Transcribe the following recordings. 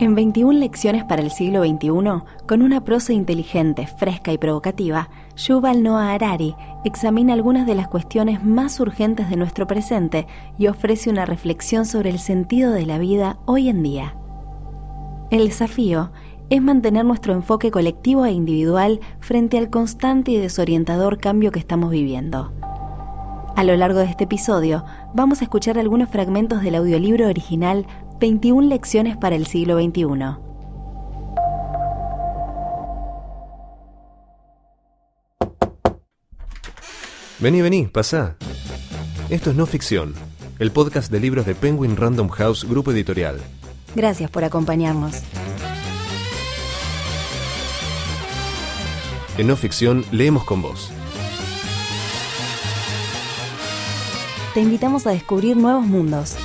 En 21 lecciones para el siglo XXI, con una prosa inteligente, fresca y provocativa, Yuval Noah Harari examina algunas de las cuestiones más urgentes de nuestro presente y ofrece una reflexión sobre el sentido de la vida hoy en día. El desafío es mantener nuestro enfoque colectivo e individual frente al constante y desorientador cambio que estamos viviendo. A lo largo de este episodio vamos a escuchar algunos fragmentos del audiolibro original 21 lecciones para el siglo XXI. Vení, vení, pasá. Esto es No Ficción, el podcast de libros de Penguin Random House Grupo Editorial. Gracias por acompañarnos. En No Ficción leemos con vos. Te invitamos a descubrir nuevos mundos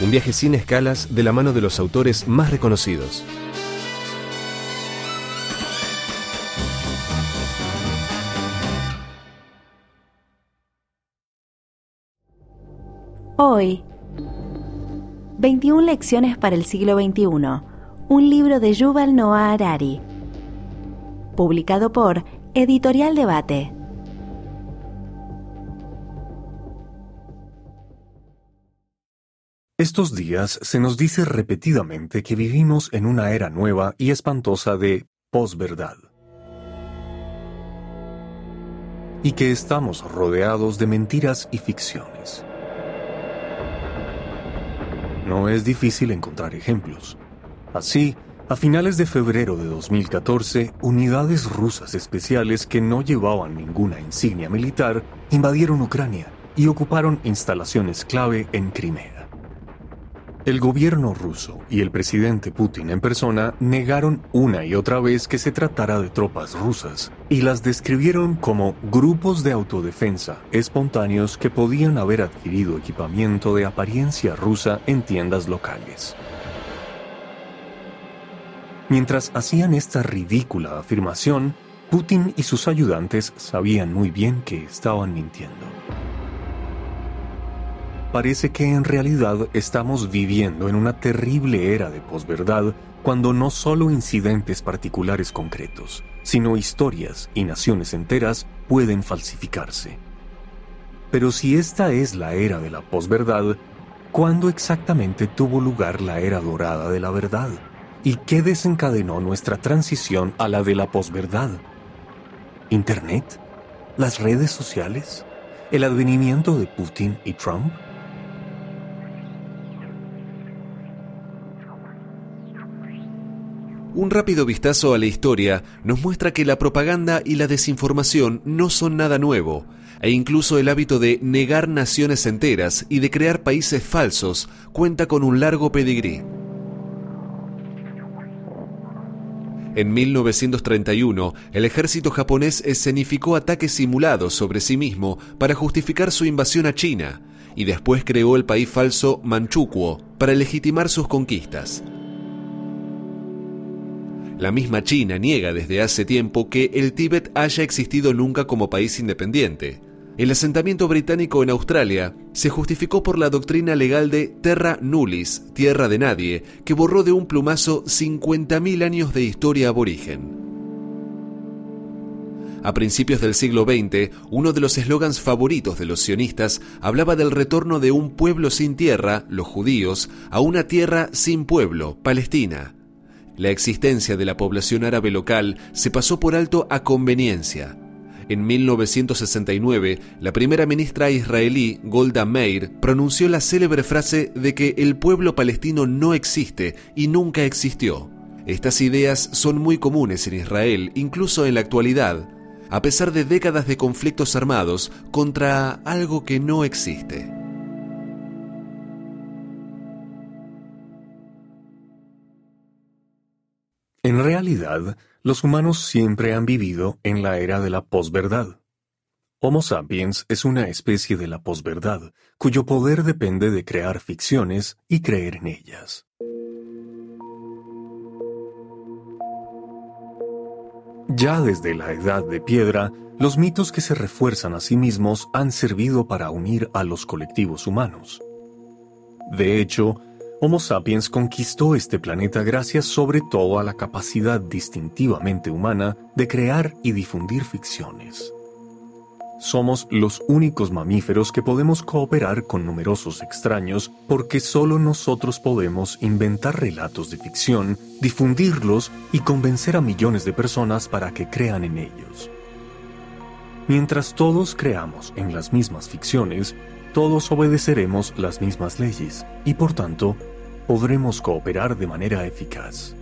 un viaje sin escalas de la mano de los autores más reconocidos. Hoy, 21 lecciones para el siglo XXI, un libro de Yuval Noah Harari, publicado por Editorial Debate. Estos días se nos dice repetidamente que vivimos en una era nueva y espantosa de posverdad. Y que estamos rodeados de mentiras y ficciones. No es difícil encontrar ejemplos. Así, a finales de febrero de 2014, unidades rusas especiales que no llevaban ninguna insignia militar invadieron Ucrania y ocuparon instalaciones clave en Crimea. El gobierno ruso y el presidente Putin en persona negaron una y otra vez que se tratara de tropas rusas y las describieron como grupos de autodefensa espontáneos que podían haber adquirido equipamiento de apariencia rusa en tiendas locales. Mientras hacían esta ridícula afirmación, Putin y sus ayudantes sabían muy bien que estaban mintiendo parece que en realidad estamos viviendo en una terrible era de posverdad cuando no solo incidentes particulares concretos, sino historias y naciones enteras pueden falsificarse. Pero si esta es la era de la posverdad, ¿cuándo exactamente tuvo lugar la era dorada de la verdad? ¿Y qué desencadenó nuestra transición a la de la posverdad? ¿Internet? ¿Las redes sociales? ¿El advenimiento de Putin y Trump? Un rápido vistazo a la historia nos muestra que la propaganda y la desinformación no son nada nuevo, e incluso el hábito de negar naciones enteras y de crear países falsos cuenta con un largo pedigrí. En 1931, el ejército japonés escenificó ataques simulados sobre sí mismo para justificar su invasión a China, y después creó el país falso Manchukuo para legitimar sus conquistas. La misma China niega desde hace tiempo que el Tíbet haya existido nunca como país independiente. El asentamiento británico en Australia se justificó por la doctrina legal de terra nullis, tierra de nadie, que borró de un plumazo 50.000 años de historia aborigen. A principios del siglo XX, uno de los eslogans favoritos de los sionistas hablaba del retorno de un pueblo sin tierra, los judíos, a una tierra sin pueblo, Palestina. La existencia de la población árabe local se pasó por alto a conveniencia. En 1969, la primera ministra israelí, Golda Meir, pronunció la célebre frase de que el pueblo palestino no existe y nunca existió. Estas ideas son muy comunes en Israel, incluso en la actualidad, a pesar de décadas de conflictos armados contra algo que no existe. En realidad, los humanos siempre han vivido en la era de la posverdad. Homo sapiens es una especie de la posverdad, cuyo poder depende de crear ficciones y creer en ellas. Ya desde la edad de piedra, los mitos que se refuerzan a sí mismos han servido para unir a los colectivos humanos. De hecho, Homo sapiens conquistó este planeta gracias sobre todo a la capacidad distintivamente humana de crear y difundir ficciones. Somos los únicos mamíferos que podemos cooperar con numerosos extraños porque solo nosotros podemos inventar relatos de ficción, difundirlos y convencer a millones de personas para que crean en ellos. Mientras todos creamos en las mismas ficciones, todos obedeceremos las mismas leyes y por tanto podremos cooperar de manera eficaz.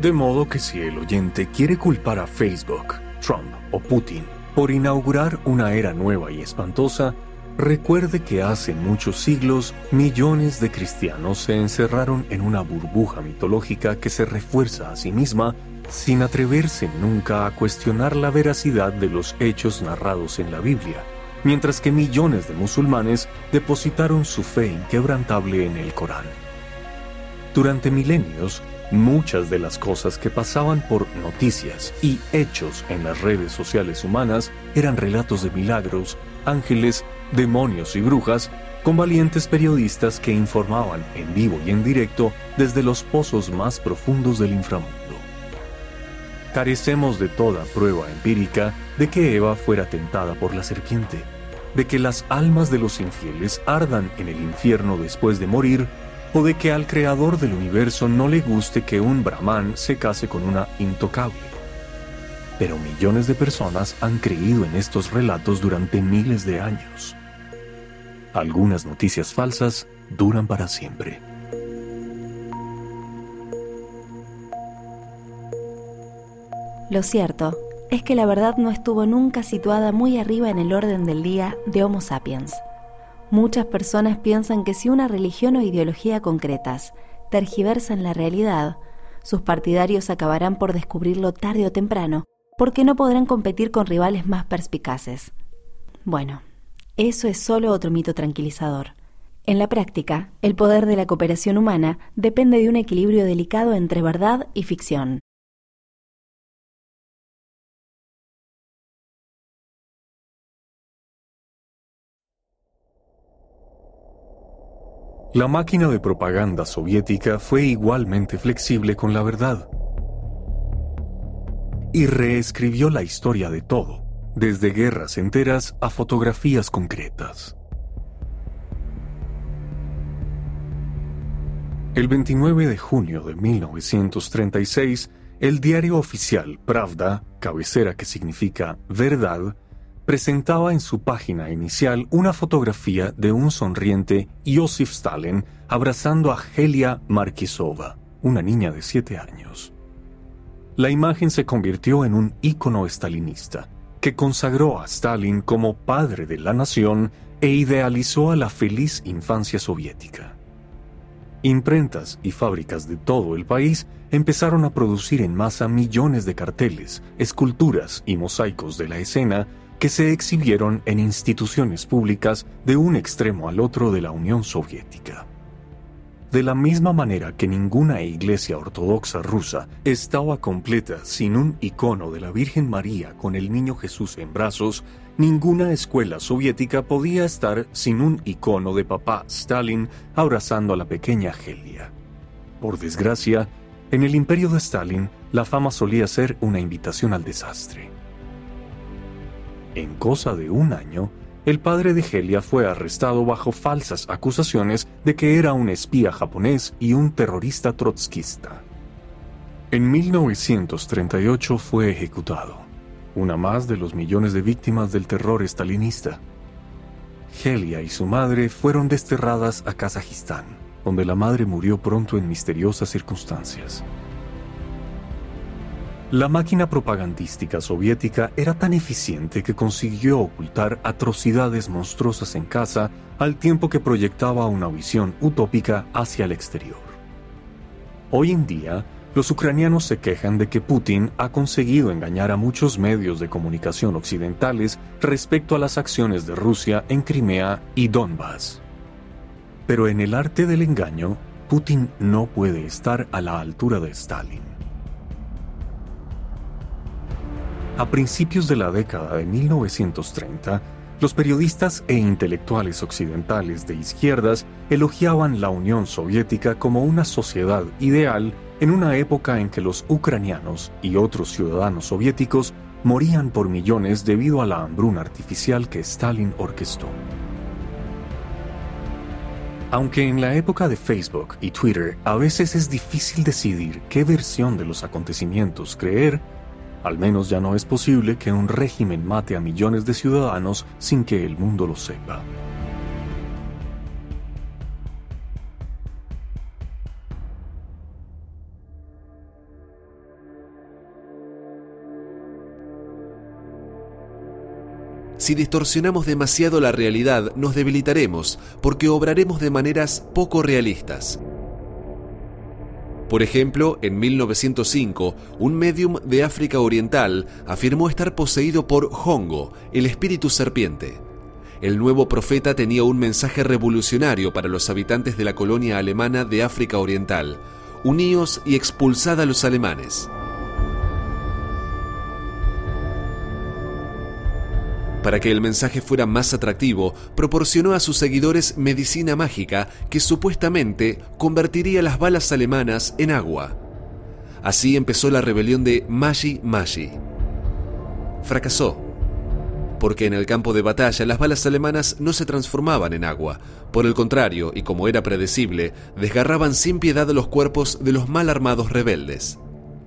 De modo que si el oyente quiere culpar a Facebook, Trump o Putin por inaugurar una era nueva y espantosa, recuerde que hace muchos siglos millones de cristianos se encerraron en una burbuja mitológica que se refuerza a sí misma sin atreverse nunca a cuestionar la veracidad de los hechos narrados en la Biblia mientras que millones de musulmanes depositaron su fe inquebrantable en el Corán. Durante milenios, muchas de las cosas que pasaban por noticias y hechos en las redes sociales humanas eran relatos de milagros, ángeles, demonios y brujas, con valientes periodistas que informaban en vivo y en directo desde los pozos más profundos del inframundo. Carecemos de toda prueba empírica de que Eva fuera tentada por la serpiente de que las almas de los infieles ardan en el infierno después de morir, o de que al creador del universo no le guste que un brahman se case con una intocable. Pero millones de personas han creído en estos relatos durante miles de años. Algunas noticias falsas duran para siempre. Lo cierto es que la verdad no estuvo nunca situada muy arriba en el orden del día de Homo sapiens. Muchas personas piensan que si una religión o ideología concretas tergiversan la realidad, sus partidarios acabarán por descubrirlo tarde o temprano, porque no podrán competir con rivales más perspicaces. Bueno, eso es solo otro mito tranquilizador. En la práctica, el poder de la cooperación humana depende de un equilibrio delicado entre verdad y ficción. La máquina de propaganda soviética fue igualmente flexible con la verdad y reescribió la historia de todo, desde guerras enteras a fotografías concretas. El 29 de junio de 1936, el diario oficial Pravda, cabecera que significa verdad, presentaba en su página inicial una fotografía de un sonriente Joseph Stalin abrazando a Helia Markisova, una niña de siete años. La imagen se convirtió en un ícono stalinista, que consagró a Stalin como padre de la nación e idealizó a la feliz infancia soviética. Imprentas y fábricas de todo el país empezaron a producir en masa millones de carteles, esculturas y mosaicos de la escena que se exhibieron en instituciones públicas de un extremo al otro de la Unión Soviética. De la misma manera que ninguna iglesia ortodoxa rusa estaba completa sin un icono de la Virgen María con el niño Jesús en brazos, ninguna escuela soviética podía estar sin un icono de papá Stalin abrazando a la pequeña Helia. Por desgracia, en el imperio de Stalin, la fama solía ser una invitación al desastre. En cosa de un año, el padre de Helia fue arrestado bajo falsas acusaciones de que era un espía japonés y un terrorista trotskista. En 1938 fue ejecutado, una más de los millones de víctimas del terror estalinista. Helia y su madre fueron desterradas a Kazajistán, donde la madre murió pronto en misteriosas circunstancias. La máquina propagandística soviética era tan eficiente que consiguió ocultar atrocidades monstruosas en casa al tiempo que proyectaba una visión utópica hacia el exterior. Hoy en día, los ucranianos se quejan de que Putin ha conseguido engañar a muchos medios de comunicación occidentales respecto a las acciones de Rusia en Crimea y Donbass. Pero en el arte del engaño, Putin no puede estar a la altura de Stalin. A principios de la década de 1930, los periodistas e intelectuales occidentales de izquierdas elogiaban la Unión Soviética como una sociedad ideal en una época en que los ucranianos y otros ciudadanos soviéticos morían por millones debido a la hambruna artificial que Stalin orquestó. Aunque en la época de Facebook y Twitter a veces es difícil decidir qué versión de los acontecimientos creer, al menos ya no es posible que un régimen mate a millones de ciudadanos sin que el mundo lo sepa. Si distorsionamos demasiado la realidad, nos debilitaremos porque obraremos de maneras poco realistas. Por ejemplo, en 1905, un medium de África Oriental afirmó estar poseído por Hongo, el espíritu serpiente. El nuevo profeta tenía un mensaje revolucionario para los habitantes de la colonia alemana de África Oriental. Uníos y expulsad a los alemanes. Para que el mensaje fuera más atractivo, proporcionó a sus seguidores medicina mágica que supuestamente convertiría las balas alemanas en agua. Así empezó la rebelión de Magi Magi. Fracasó, porque en el campo de batalla las balas alemanas no se transformaban en agua. Por el contrario, y como era predecible, desgarraban sin piedad los cuerpos de los mal armados rebeldes.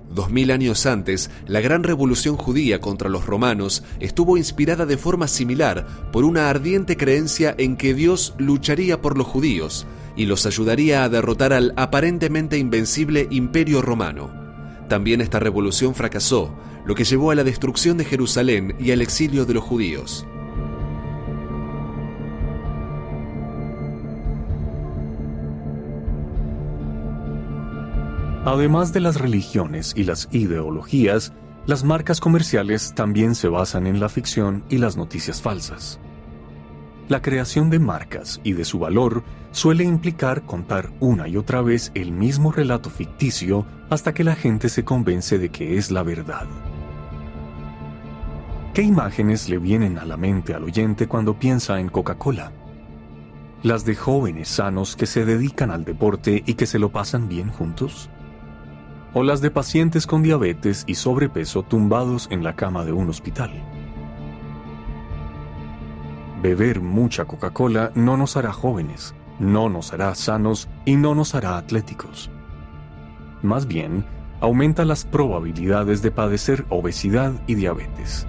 Dos mil años antes, la gran revolución judía contra los romanos estuvo inspirada de forma similar por una ardiente creencia en que Dios lucharía por los judíos y los ayudaría a derrotar al aparentemente invencible imperio romano. También esta revolución fracasó, lo que llevó a la destrucción de Jerusalén y al exilio de los judíos. Además de las religiones y las ideologías, las marcas comerciales también se basan en la ficción y las noticias falsas. La creación de marcas y de su valor suele implicar contar una y otra vez el mismo relato ficticio hasta que la gente se convence de que es la verdad. ¿Qué imágenes le vienen a la mente al oyente cuando piensa en Coca-Cola? ¿Las de jóvenes sanos que se dedican al deporte y que se lo pasan bien juntos? O las de pacientes con diabetes y sobrepeso tumbados en la cama de un hospital. Beber mucha Coca-Cola no nos hará jóvenes, no nos hará sanos y no nos hará atléticos. Más bien, aumenta las probabilidades de padecer obesidad y diabetes.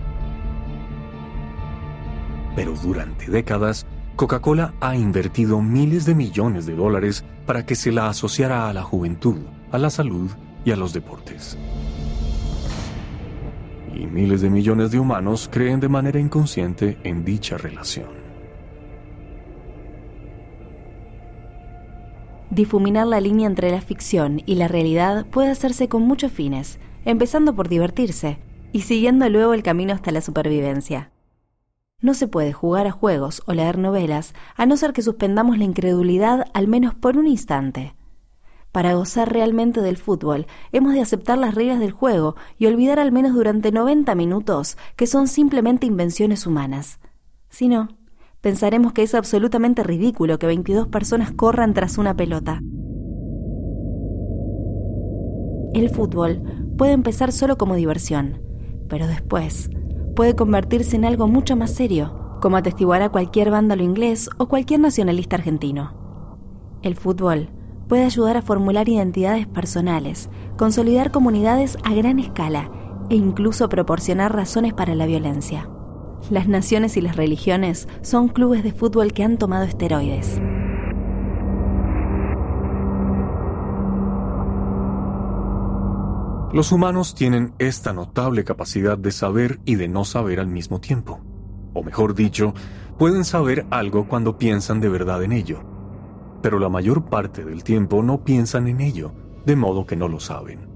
Pero durante décadas, Coca-Cola ha invertido miles de millones de dólares para que se la asociara a la juventud, a la salud y a los deportes. Y miles de millones de humanos creen de manera inconsciente en dicha relación. Difuminar la línea entre la ficción y la realidad puede hacerse con muchos fines, empezando por divertirse y siguiendo luego el camino hasta la supervivencia. No se puede jugar a juegos o leer novelas a no ser que suspendamos la incredulidad al menos por un instante. Para gozar realmente del fútbol, hemos de aceptar las reglas del juego y olvidar al menos durante 90 minutos que son simplemente invenciones humanas. Si no, pensaremos que es absolutamente ridículo que 22 personas corran tras una pelota. El fútbol puede empezar solo como diversión, pero después puede convertirse en algo mucho más serio, como atestiguará cualquier vándalo inglés o cualquier nacionalista argentino. El fútbol puede ayudar a formular identidades personales, consolidar comunidades a gran escala e incluso proporcionar razones para la violencia. Las naciones y las religiones son clubes de fútbol que han tomado esteroides. Los humanos tienen esta notable capacidad de saber y de no saber al mismo tiempo. O mejor dicho, pueden saber algo cuando piensan de verdad en ello pero la mayor parte del tiempo no piensan en ello, de modo que no lo saben.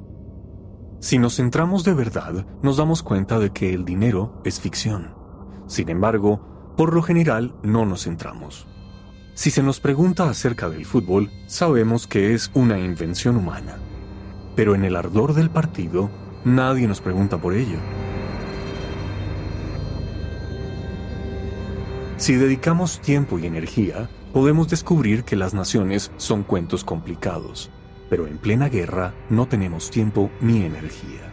Si nos centramos de verdad, nos damos cuenta de que el dinero es ficción. Sin embargo, por lo general no nos centramos. Si se nos pregunta acerca del fútbol, sabemos que es una invención humana. Pero en el ardor del partido, nadie nos pregunta por ello. Si dedicamos tiempo y energía, podemos descubrir que las naciones son cuentos complicados, pero en plena guerra no tenemos tiempo ni energía.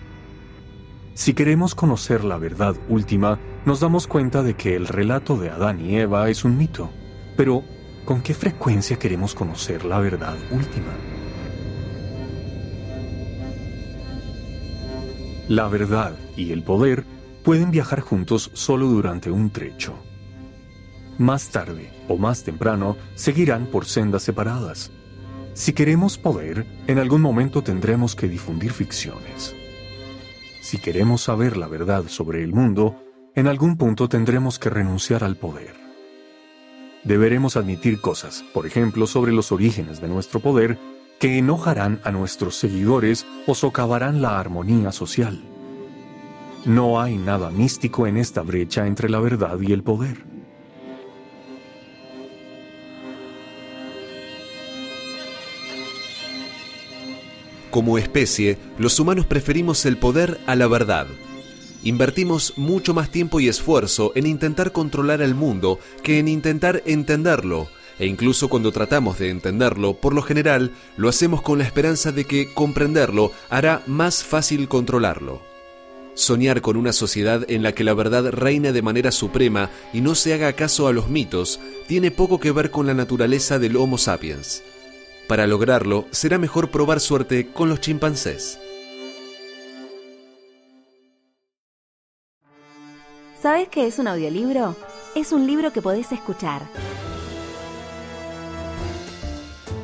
Si queremos conocer la verdad última, nos damos cuenta de que el relato de Adán y Eva es un mito. Pero, ¿con qué frecuencia queremos conocer la verdad última? La verdad y el poder pueden viajar juntos solo durante un trecho. Más tarde o más temprano seguirán por sendas separadas. Si queremos poder, en algún momento tendremos que difundir ficciones. Si queremos saber la verdad sobre el mundo, en algún punto tendremos que renunciar al poder. Deberemos admitir cosas, por ejemplo, sobre los orígenes de nuestro poder, que enojarán a nuestros seguidores o socavarán la armonía social. No hay nada místico en esta brecha entre la verdad y el poder. Como especie, los humanos preferimos el poder a la verdad. Invertimos mucho más tiempo y esfuerzo en intentar controlar el mundo que en intentar entenderlo, e incluso cuando tratamos de entenderlo, por lo general lo hacemos con la esperanza de que comprenderlo hará más fácil controlarlo. Soñar con una sociedad en la que la verdad reine de manera suprema y no se haga caso a los mitos tiene poco que ver con la naturaleza del Homo sapiens. Para lograrlo, será mejor probar suerte con los chimpancés. ¿Sabes qué es un audiolibro? Es un libro que podés escuchar.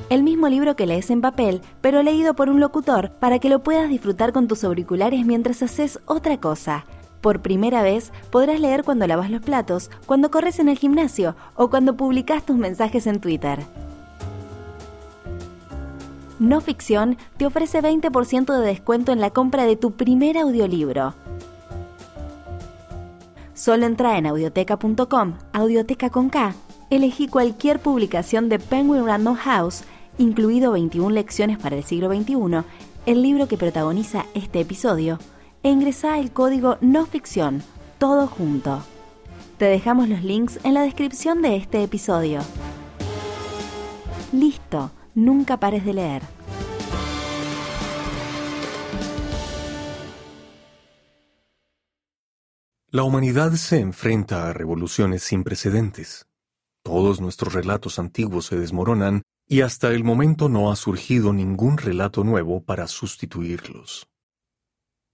El mismo libro que lees en papel, pero leído por un locutor para que lo puedas disfrutar con tus auriculares mientras haces otra cosa. Por primera vez podrás leer cuando lavas los platos, cuando corres en el gimnasio o cuando publicas tus mensajes en Twitter. No Ficción te ofrece 20% de descuento en la compra de tu primer audiolibro. Solo entra en audioteca.com, audioteca con K, elegí cualquier publicación de Penguin Random House, incluido 21 lecciones para el siglo XXI, el libro que protagoniza este episodio, e ingresa el código No Ficción, todo junto. Te dejamos los links en la descripción de este episodio. Listo Nunca pares de leer. La humanidad se enfrenta a revoluciones sin precedentes. Todos nuestros relatos antiguos se desmoronan y hasta el momento no ha surgido ningún relato nuevo para sustituirlos.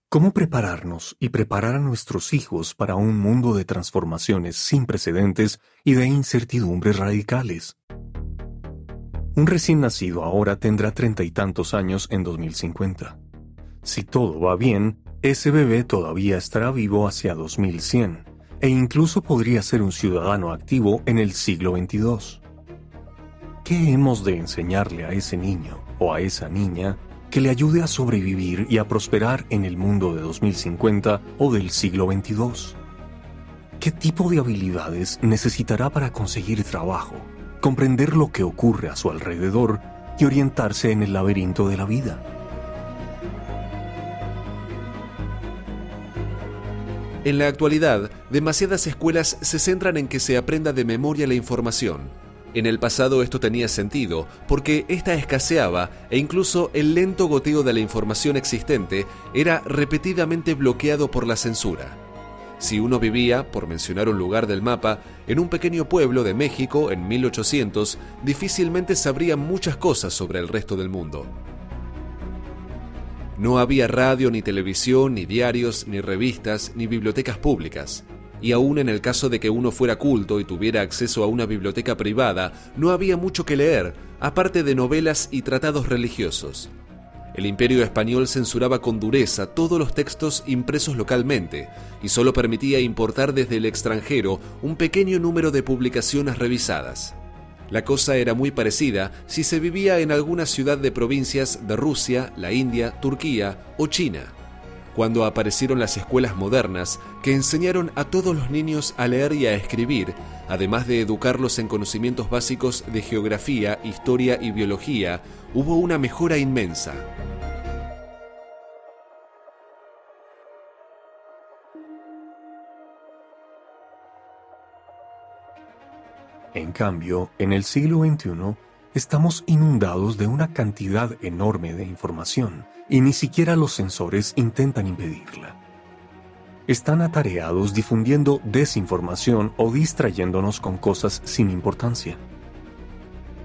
¿Cómo prepararnos y preparar a nuestros hijos para un mundo de transformaciones sin precedentes y de incertidumbres radicales? Un recién nacido ahora tendrá treinta y tantos años en 2050. Si todo va bien, ese bebé todavía estará vivo hacia 2100 e incluso podría ser un ciudadano activo en el siglo XXII. ¿Qué hemos de enseñarle a ese niño o a esa niña que le ayude a sobrevivir y a prosperar en el mundo de 2050 o del siglo XXII? ¿Qué tipo de habilidades necesitará para conseguir trabajo, comprender lo que ocurre a su alrededor y orientarse en el laberinto de la vida. En la actualidad, demasiadas escuelas se centran en que se aprenda de memoria la información. En el pasado esto tenía sentido, porque ésta escaseaba e incluso el lento goteo de la información existente era repetidamente bloqueado por la censura. Si uno vivía, por mencionar un lugar del mapa, en un pequeño pueblo de México en 1800, difícilmente sabría muchas cosas sobre el resto del mundo. No había radio, ni televisión, ni diarios, ni revistas, ni bibliotecas públicas. Y aún en el caso de que uno fuera culto y tuviera acceso a una biblioteca privada, no había mucho que leer, aparte de novelas y tratados religiosos. El imperio español censuraba con dureza todos los textos impresos localmente y solo permitía importar desde el extranjero un pequeño número de publicaciones revisadas. La cosa era muy parecida si se vivía en alguna ciudad de provincias de Rusia, la India, Turquía o China cuando aparecieron las escuelas modernas que enseñaron a todos los niños a leer y a escribir, además de educarlos en conocimientos básicos de geografía, historia y biología, hubo una mejora inmensa. En cambio, en el siglo XXI, estamos inundados de una cantidad enorme de información y ni siquiera los sensores intentan impedirla. Están atareados difundiendo desinformación o distrayéndonos con cosas sin importancia.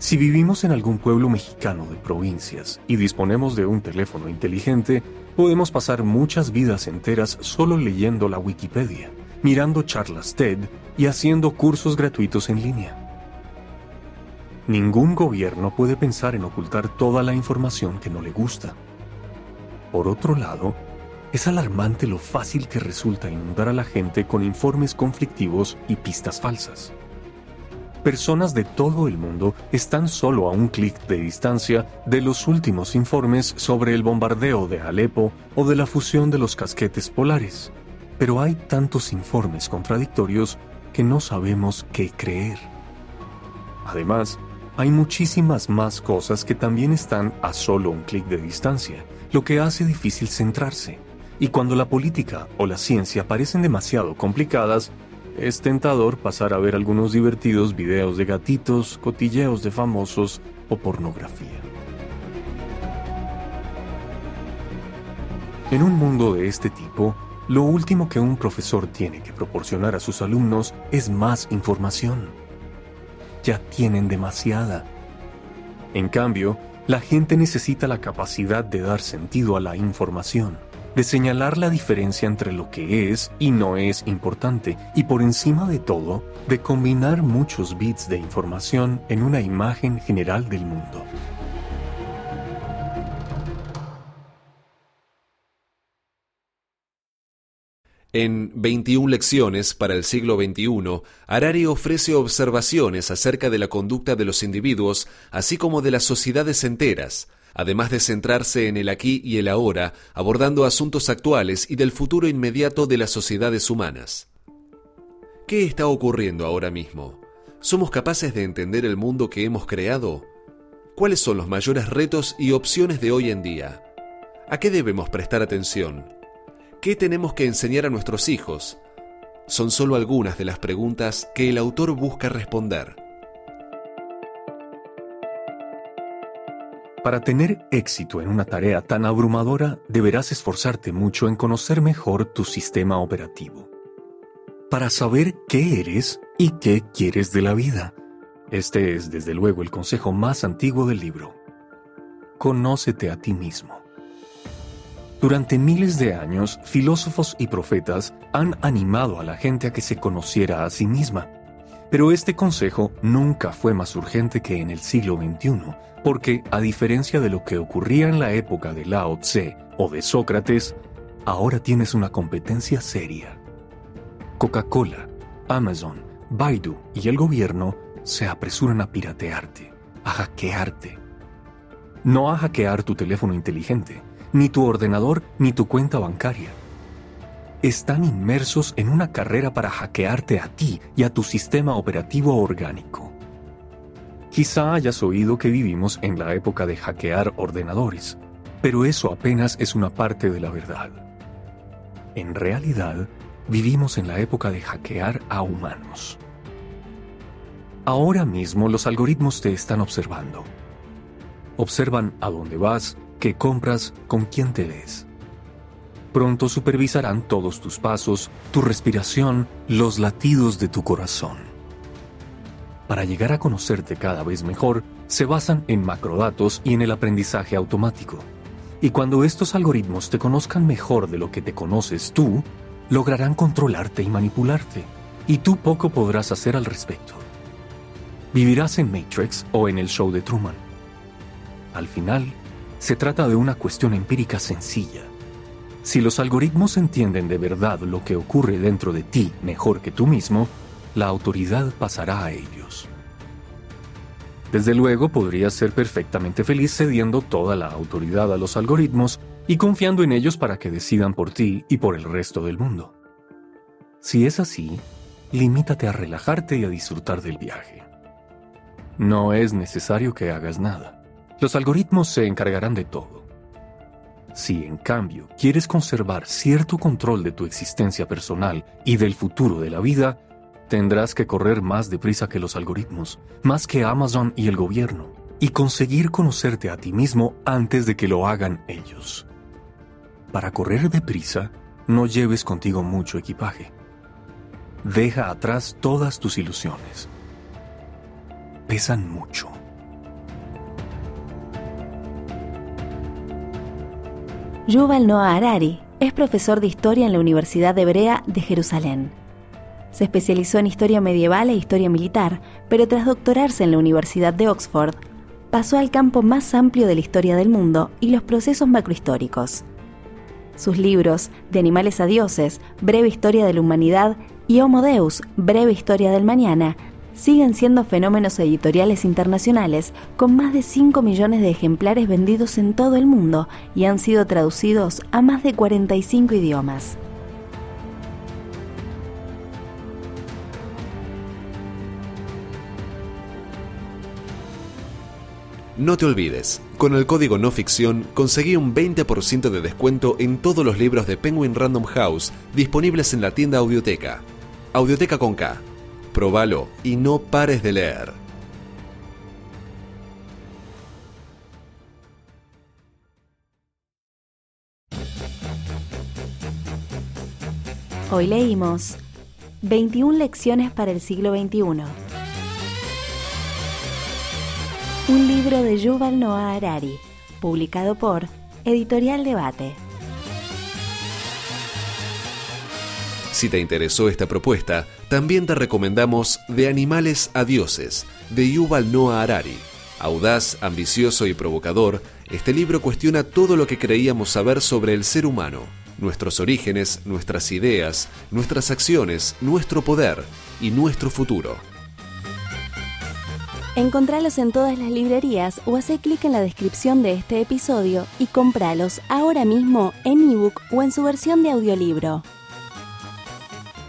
Si vivimos en algún pueblo mexicano de provincias y disponemos de un teléfono inteligente, podemos pasar muchas vidas enteras solo leyendo la Wikipedia, mirando charlas TED y haciendo cursos gratuitos en línea. Ningún gobierno puede pensar en ocultar toda la información que no le gusta. Por otro lado, es alarmante lo fácil que resulta inundar a la gente con informes conflictivos y pistas falsas personas de todo el mundo están solo a un clic de distancia de los últimos informes sobre el bombardeo de Alepo o de la fusión de los casquetes polares. Pero hay tantos informes contradictorios que no sabemos qué creer. Además, hay muchísimas más cosas que también están a solo un clic de distancia, lo que hace difícil centrarse. Y cuando la política o la ciencia parecen demasiado complicadas, es tentador pasar a ver algunos divertidos videos de gatitos, cotilleos de famosos o pornografía. En un mundo de este tipo, lo último que un profesor tiene que proporcionar a sus alumnos es más información. Ya tienen demasiada. En cambio, la gente necesita la capacidad de dar sentido a la información de señalar la diferencia entre lo que es y no es importante y por encima de todo, de combinar muchos bits de información en una imagen general del mundo. En 21 lecciones para el siglo XXI, Harari ofrece observaciones acerca de la conducta de los individuos, así como de las sociedades enteras, además de centrarse en el aquí y el ahora, abordando asuntos actuales y del futuro inmediato de las sociedades humanas. ¿Qué está ocurriendo ahora mismo? ¿Somos capaces de entender el mundo que hemos creado? ¿Cuáles son los mayores retos y opciones de hoy en día? ¿A qué debemos prestar atención? ¿Qué tenemos que enseñar a nuestros hijos? Son solo algunas de las preguntas que el autor busca responder. Para tener éxito en una tarea tan abrumadora, deberás esforzarte mucho en conocer mejor tu sistema operativo. Para saber qué eres y qué quieres de la vida. Este es, desde luego, el consejo más antiguo del libro. Conócete a ti mismo. Durante miles de años, filósofos y profetas han animado a la gente a que se conociera a sí misma. Pero este consejo nunca fue más urgente que en el siglo XXI, porque, a diferencia de lo que ocurría en la época de Lao Tse o de Sócrates, ahora tienes una competencia seria. Coca-Cola, Amazon, Baidu y el gobierno se apresuran a piratearte, a hackearte. No a hackear tu teléfono inteligente, ni tu ordenador, ni tu cuenta bancaria. Están inmersos en una carrera para hackearte a ti y a tu sistema operativo orgánico. Quizá hayas oído que vivimos en la época de hackear ordenadores, pero eso apenas es una parte de la verdad. En realidad, vivimos en la época de hackear a humanos. Ahora mismo los algoritmos te están observando. Observan a dónde vas, qué compras, con quién te ves. Pronto supervisarán todos tus pasos, tu respiración, los latidos de tu corazón para llegar a conocerte cada vez mejor, se basan en macrodatos y en el aprendizaje automático. Y cuando estos algoritmos te conozcan mejor de lo que te conoces tú, lograrán controlarte y manipularte, y tú poco podrás hacer al respecto. Vivirás en Matrix o en el show de Truman. Al final, se trata de una cuestión empírica sencilla. Si los algoritmos entienden de verdad lo que ocurre dentro de ti mejor que tú mismo, la autoridad pasará a ellos. Desde luego podrías ser perfectamente feliz cediendo toda la autoridad a los algoritmos y confiando en ellos para que decidan por ti y por el resto del mundo. Si es así, limítate a relajarte y a disfrutar del viaje. No es necesario que hagas nada. Los algoritmos se encargarán de todo. Si, en cambio, quieres conservar cierto control de tu existencia personal y del futuro de la vida, Tendrás que correr más deprisa que los algoritmos, más que Amazon y el gobierno, y conseguir conocerte a ti mismo antes de que lo hagan ellos. Para correr deprisa, no lleves contigo mucho equipaje. Deja atrás todas tus ilusiones. Pesan mucho. Yuval Noah Harari es profesor de historia en la Universidad Hebrea de Jerusalén. Se especializó en historia medieval e historia militar, pero tras doctorarse en la Universidad de Oxford, pasó al campo más amplio de la historia del mundo y los procesos macrohistóricos. Sus libros, De animales a dioses, Breve historia de la humanidad y Homo Deus, Breve historia del mañana, siguen siendo fenómenos editoriales internacionales con más de 5 millones de ejemplares vendidos en todo el mundo y han sido traducidos a más de 45 idiomas. No te olvides, con el código no ficción conseguí un 20% de descuento en todos los libros de Penguin Random House disponibles en la tienda Audioteca. Audioteca con K. Probalo y no pares de leer. Hoy leímos 21 lecciones para el siglo XXI un libro de Yuval Noah Harari, publicado por Editorial Debate. Si te interesó esta propuesta, también te recomendamos De animales a dioses, de Yuval Noah Harari. Audaz, ambicioso y provocador, este libro cuestiona todo lo que creíamos saber sobre el ser humano, nuestros orígenes, nuestras ideas, nuestras acciones, nuestro poder y nuestro futuro. Encontralos en todas las librerías o hace clic en la descripción de este episodio y cómpralos ahora mismo en ebook o en su versión de audiolibro.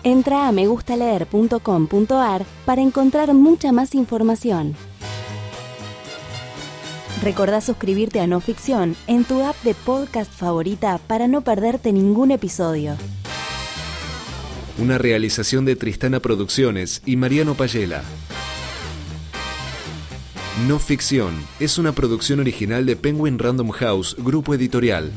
Entra a megustaleer.com.ar para encontrar mucha más información. Recordá suscribirte a No Ficción en tu app de podcast favorita para no perderte ningún episodio. Una realización de Tristana Producciones y Mariano Payela. No Ficción es una producción original de Penguin Random House, grupo editorial.